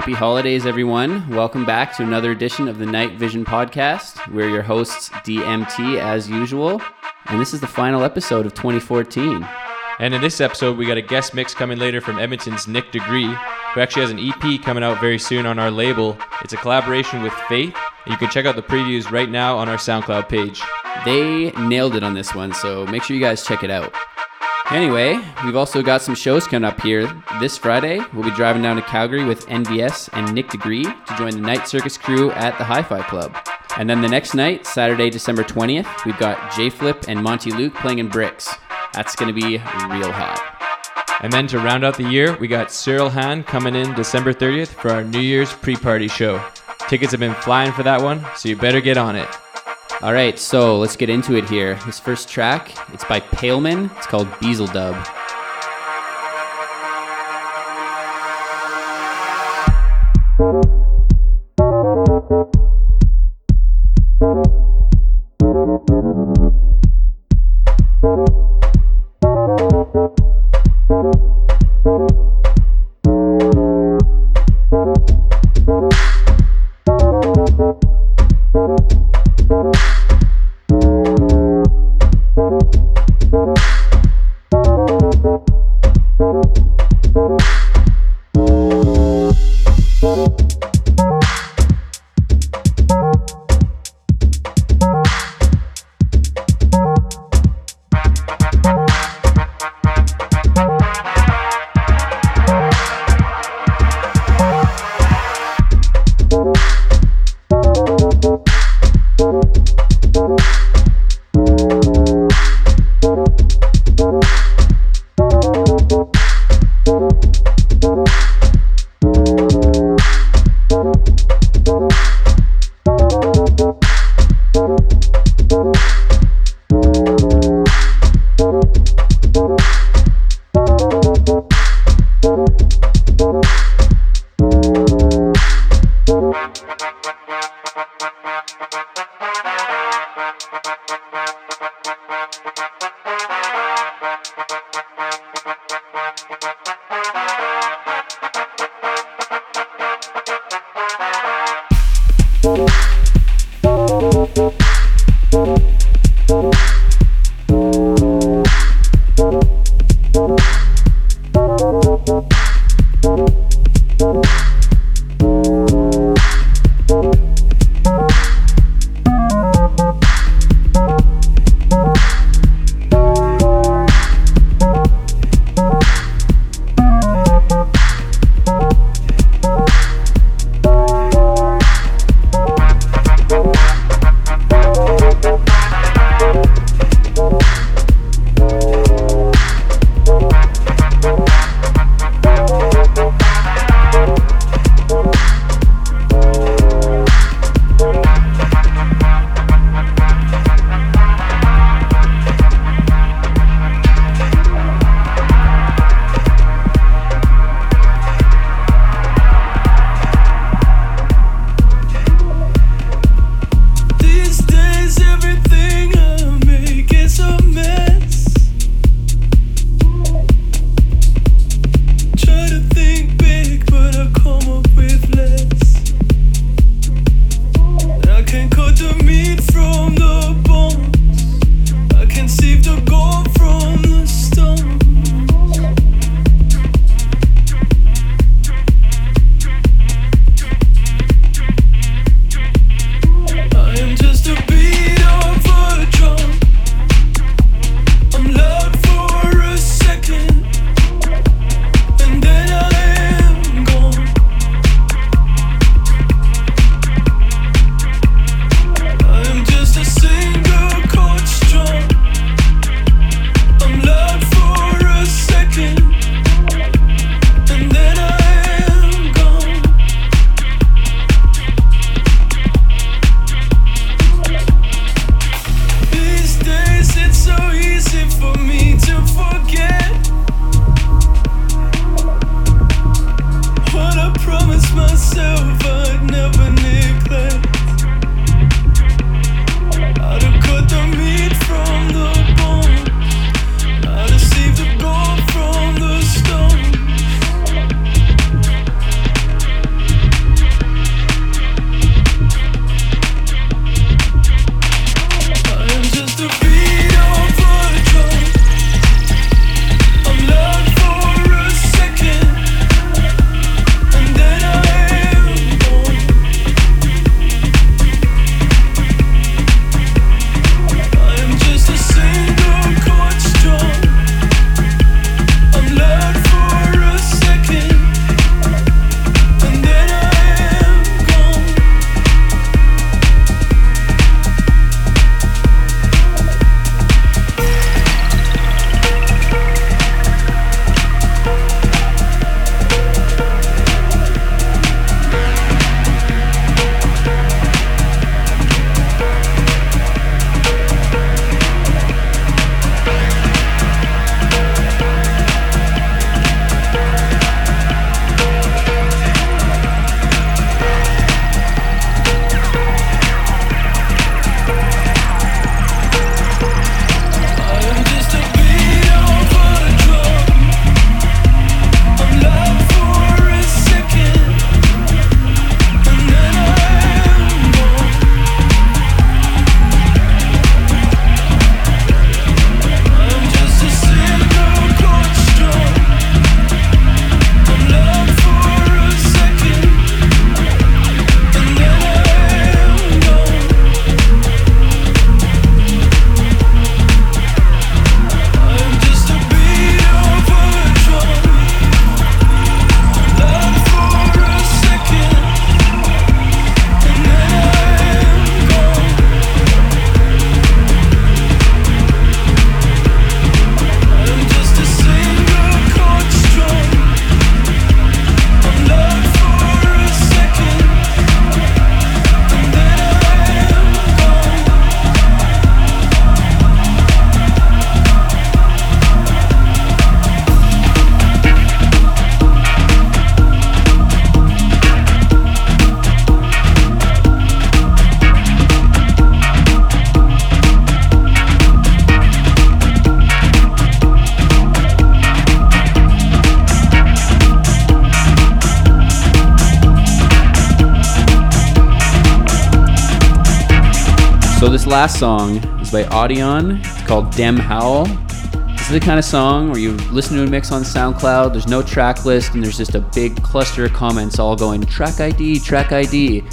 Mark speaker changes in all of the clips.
Speaker 1: Happy holidays, everyone. Welcome back to another edition of the Night Vision Podcast. We're your hosts, DMT, as usual. And this is the final episode of 2014.
Speaker 2: And in this episode, we got a guest mix coming later from Edmonton's Nick Degree, who actually has an EP coming out very soon on our label. It's a collaboration with FAIITH. You can check out the previews right now on our SoundCloud page.
Speaker 1: They nailed it on this one, so make sure you guys check it out. Anyway, we've also got some shows coming up here. This Friday, we'll be driving down to Calgary with NVS and Nick Degree to join the Night Circus crew at the Hi Fi Club. And then the next night, Saturday, December 20th, we've got J.Phlip and Monty Luke playing in Brixx. That's going to be real hot.
Speaker 2: And then to round out the year, we got Cyril Hahn coming in December 30th for our New Year's pre party show. Tickets have been flying for that one, so you better get on it.
Speaker 1: All right, so let's get into it here. This first track, it's by Paleman. It's called Beezeldub. So last song is by Audion. It's called Dem Howl. This is the kind of song where you listen to a mix on SoundCloud, there's no track list, and there's just a big cluster of comments all going track ID, track ID.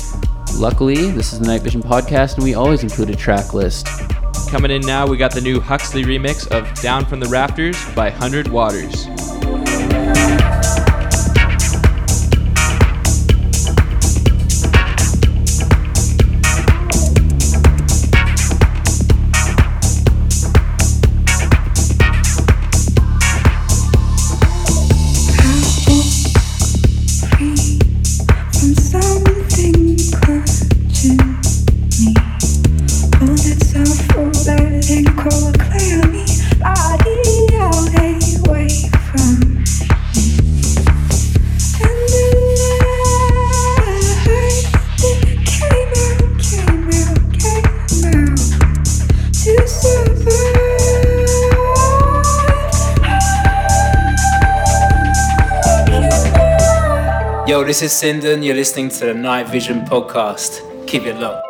Speaker 1: Luckily, this is the Night Vision podcast, and we always include a track list.
Speaker 3: Coming in now, we got the new Huxley remix of Down from the Rafters by Hundred Waters.
Speaker 4: This is Sinden. You're listening to the Night Vision podcast. Keep it locked.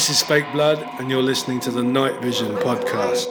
Speaker 5: This is Fake Blood, and you're listening to the Night Vision podcast.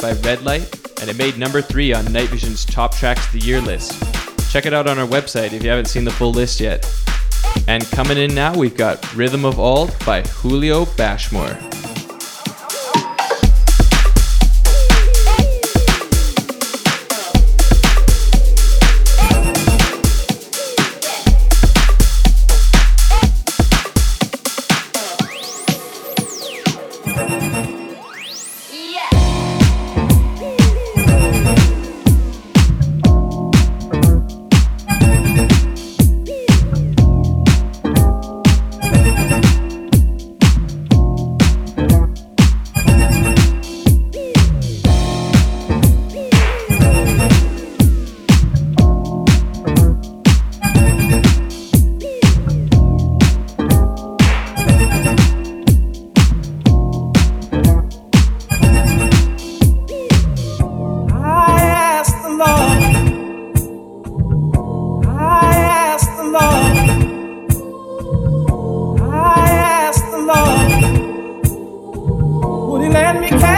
Speaker 3: By Redlight, and it made number three on Night Vision's Top Tracks of the Year list. Check it out on our website if you haven't seen the full list yet. And coming in now, we've got Rhythm of Auld by Julio Bashmore.
Speaker 1: and we can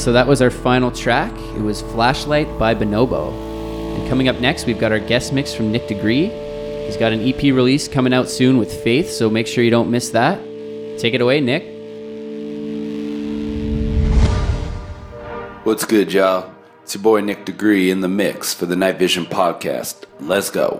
Speaker 1: so that was our final track. It was Flashlight by Bonobo. And coming up next, we've got our guest mix from Nick Degree. He's got an EP release coming out soon with FAIITH, so make sure you don't miss that. Take it away, Nick.
Speaker 6: What's good, y'all? It's your boy Nick Degree in the mix for the Night Vision podcast. Let's go.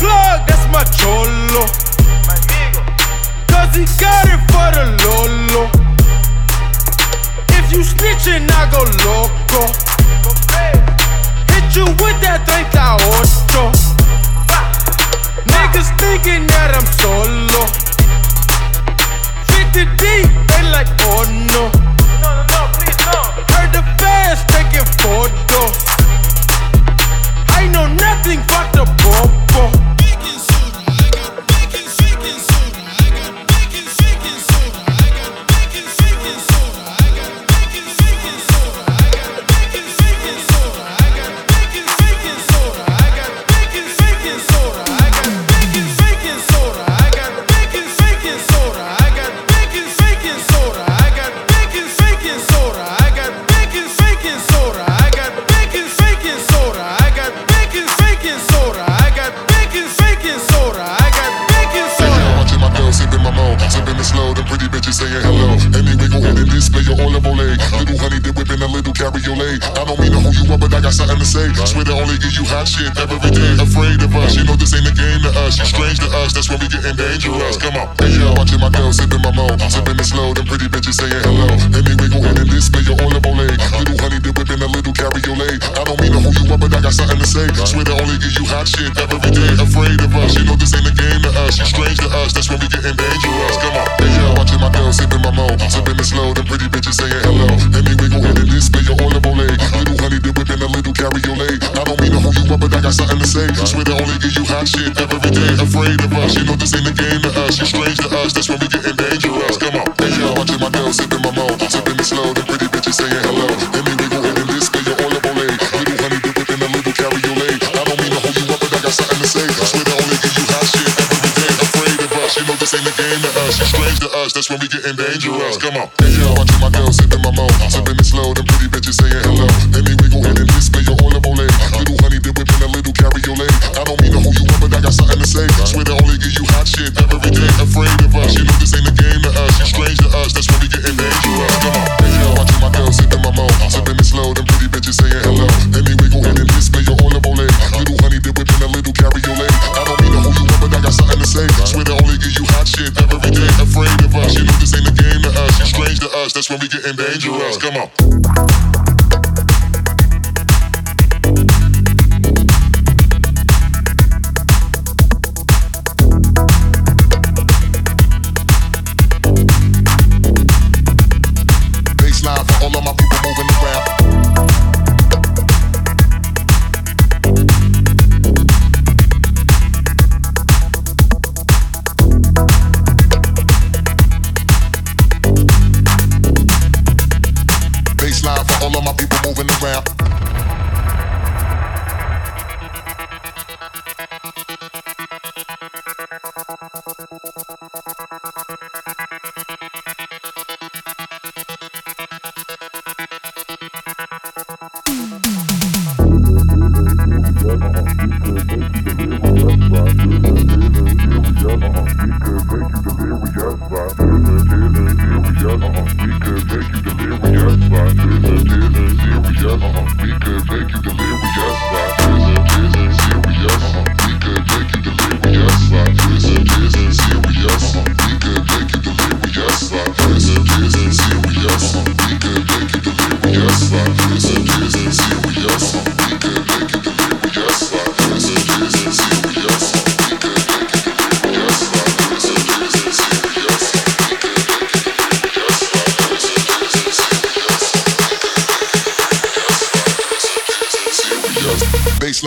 Speaker 7: Plug, that's my cholo. Cause he got it for the lolo. If you snitching, I go loco. Hit you with that 38. Niggas thinking that I'm solo. 50 deep, they like, oh no. Heard the fans taking photos. I know nothing but the popo.
Speaker 8: Up, but I got something to say. Swear to only give you hot shit every day. Afraid of us, you know this ain't a game to us. You strange to us, that's when we getting dangerous. Come on, hey yo, watching my girl sipping my mo, sipping it slow. Them pretty bitches saying hello. Anyway, go ahead and display your olive oil. Little honey dip whipping a little cabriolet. I don't mean to hold you up, but I got something to say. Swear to only give you hot shit every day. Afraid of us, you know this ain't a game to us. You strange to us, that's when we getting dangerous. Come on, hey yo, watching my girl sipping my mo, sipping it slow. Them pretty bitches saying hello. Anyway, go ahead and display your olive ole. Little honey dip in a little cabriolet. I don't mean to hold you up, but I got something to say. Swear to only give you hot shit every day. Afraid of us, you know this ain't a game to us. You're strange to us, that's when we getting dangerous. Come on, hey yo, watching my girl sipping my mo, sipping it slow. Strange to us, that's when we getting dangerous. Come on, hey yo, watching my girl sipping my mo, sipping it slow. The pretty bitches saying hello. Let me wiggle in and display your olive ole. Little honey dip whip in a little cabriolet. I don't mean to hold you up, but I got something to say. Swear to only give you hot shit every day. Afraid of us, you know this ain't a game to us. You strange to us, that's when we getting dangerous. Come on.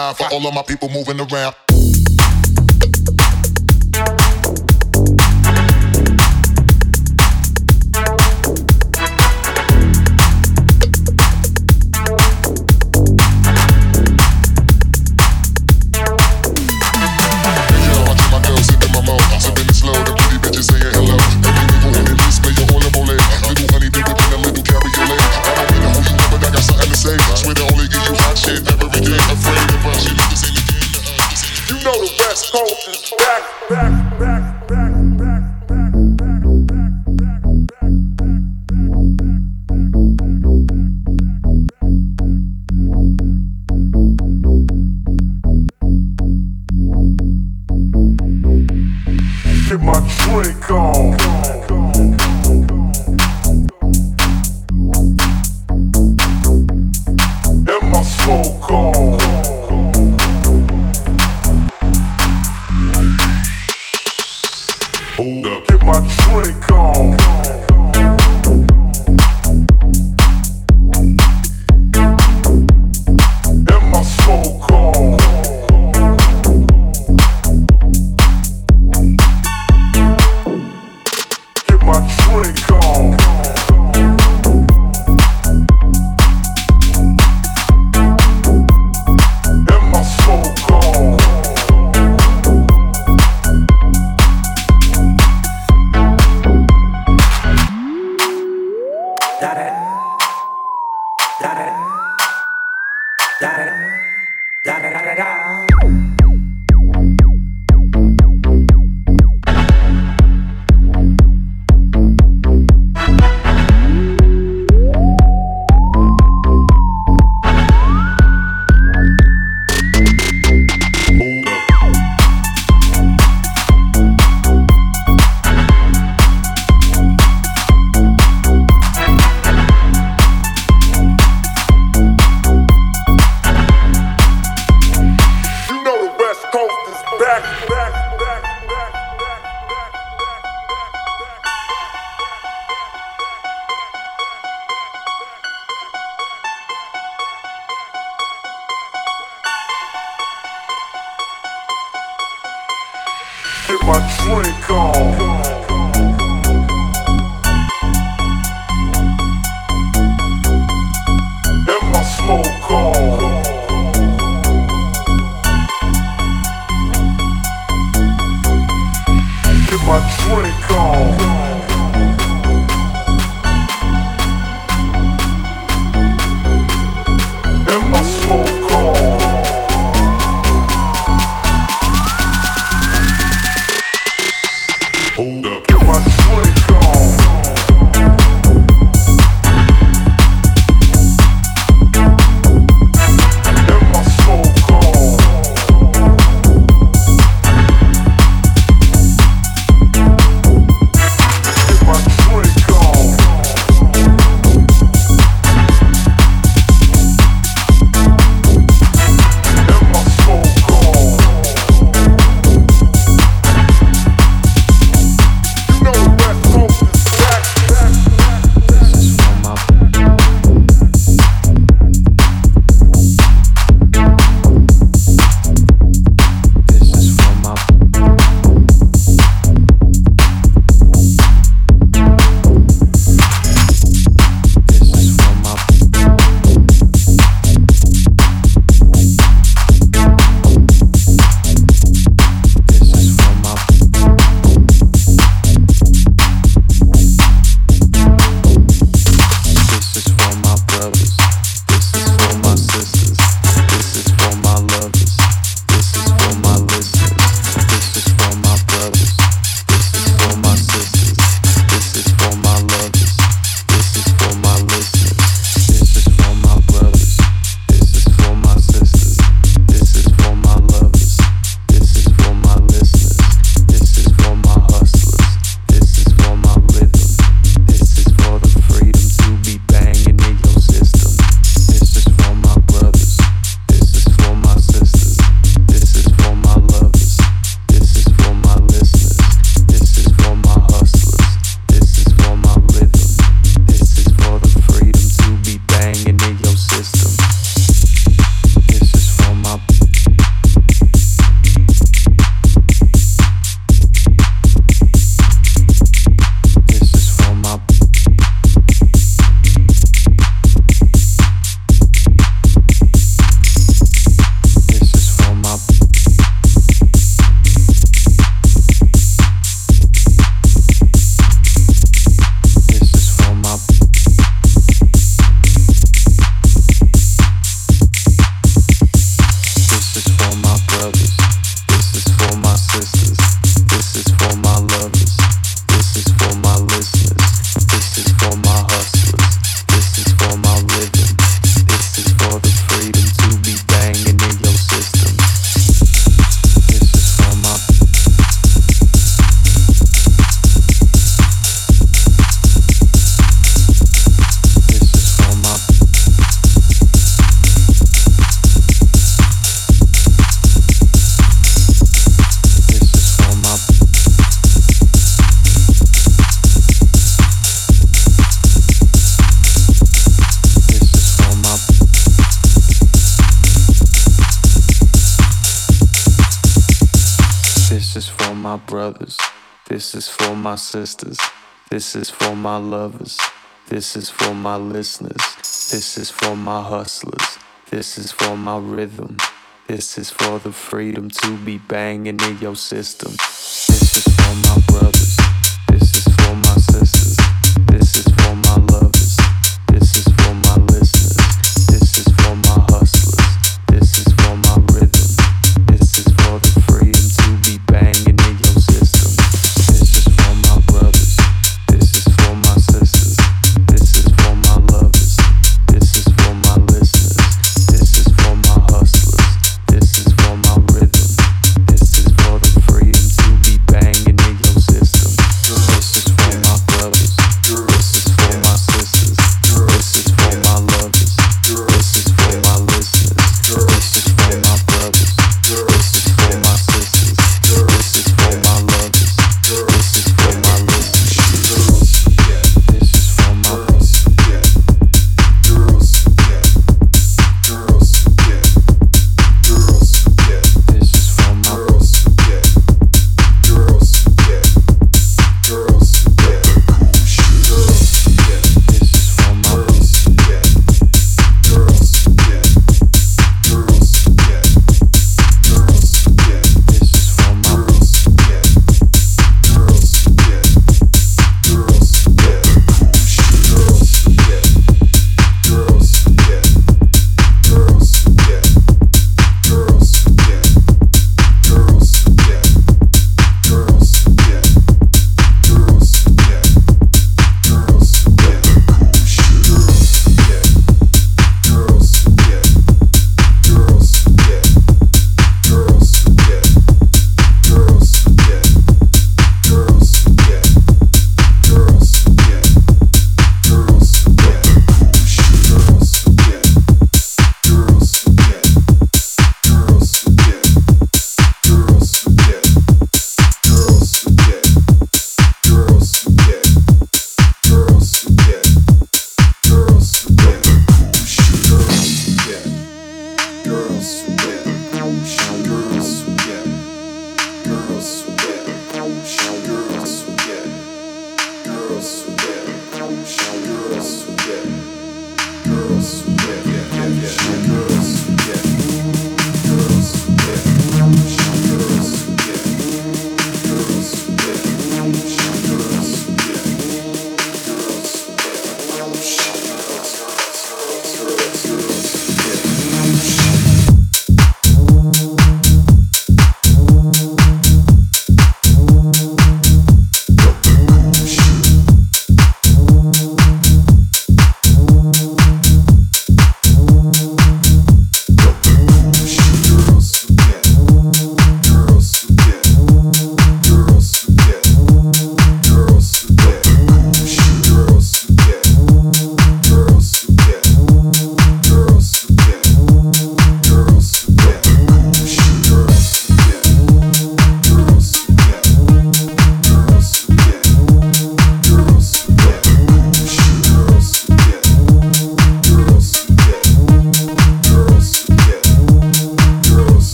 Speaker 8: For all of my people moving around.
Speaker 9: sisters. This is for my lovers. This is for my listeners. This is for my hustlers. This is for my rhythm. This is for the freedom to be banging in your system. This is for my brothers.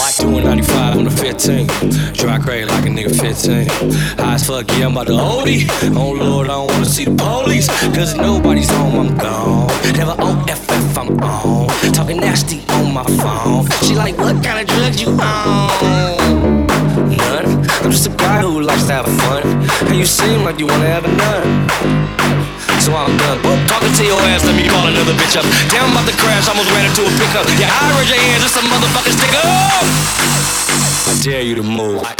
Speaker 10: Watch
Speaker 11: doing 95 on the 15. Dry crazy like a nigga 15. High as fuck, yeah, I'm about to OD. Oh Lord, I don't wanna see the police. Cause nobody's home, I'm gone. Never OFF, I'm on. Talking nasty on my phone. She like, what kind of drugs you on? None. I'm just a guy who likes to have fun. And you seem like you wanna have none so I'm done. Talking to your ass, let me call another bitch up. Down about the crash, almost ran into a pickup. Yeah, I raise your hands, it's a motherfucking take off. I dare you to move. I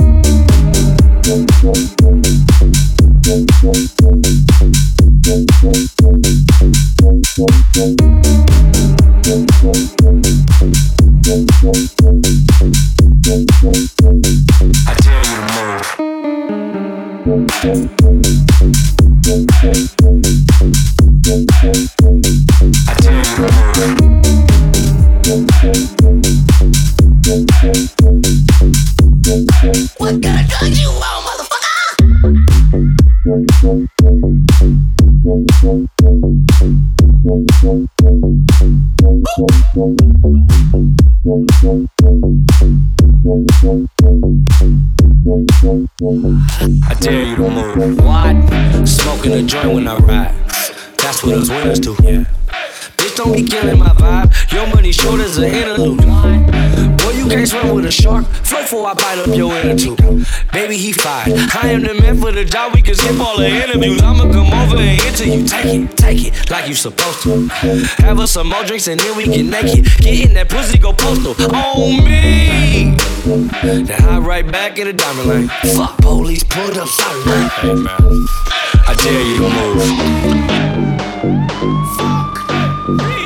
Speaker 11: I dare you to move. I dare you to move. What? Smoking a joint when I ride. That's what those winners do. Yeah. Bitch, don't be killing my vibe. Your money short as an interlude.
Speaker 3: Boy, you can't swim with a shark. Float for I bite up your inner tube. Baby, he fine. I am the man for the job. We can skip all the interviews. I'ma come over and enter you. Take it, take it, like you supposed to. Have us some more drinks and then we get naked. Get in that pussy, go postal on me. Then hop right back in the diamond lane. Fuck police, pull up, fire. Hey, man. I dare you to move.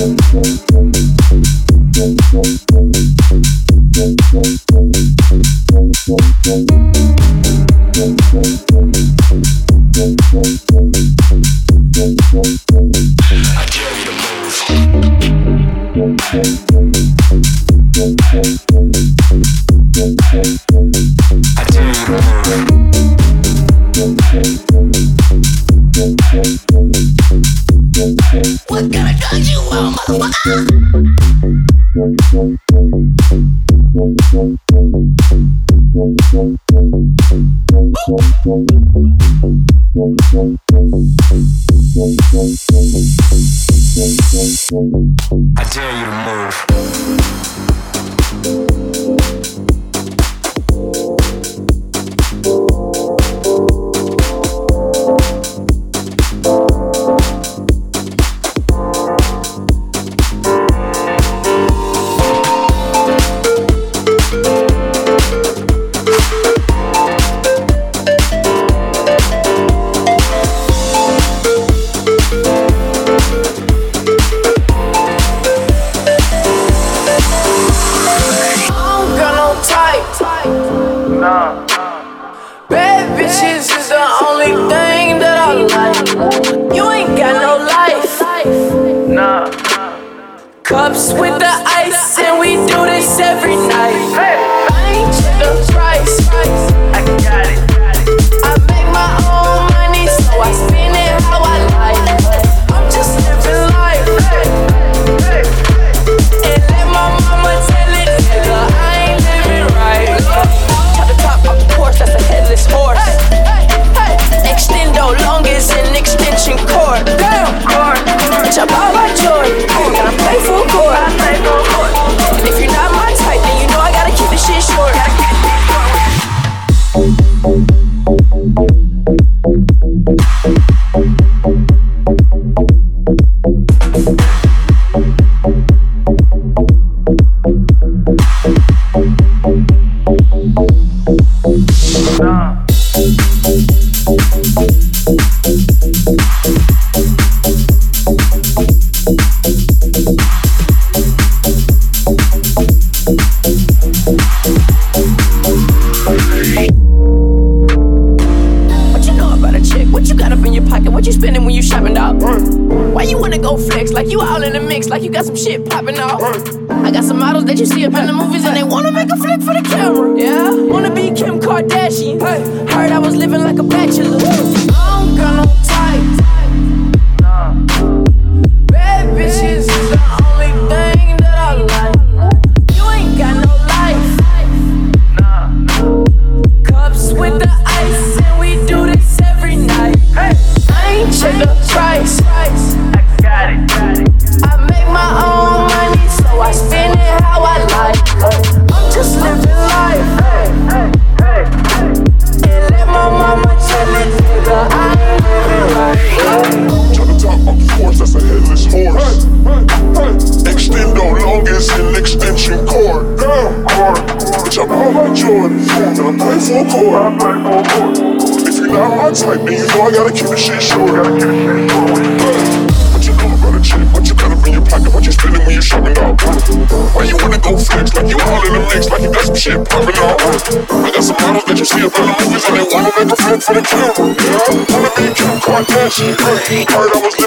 Speaker 3: I dare you to move. I dare you to move.
Speaker 8: my touchy, crazy heart. I was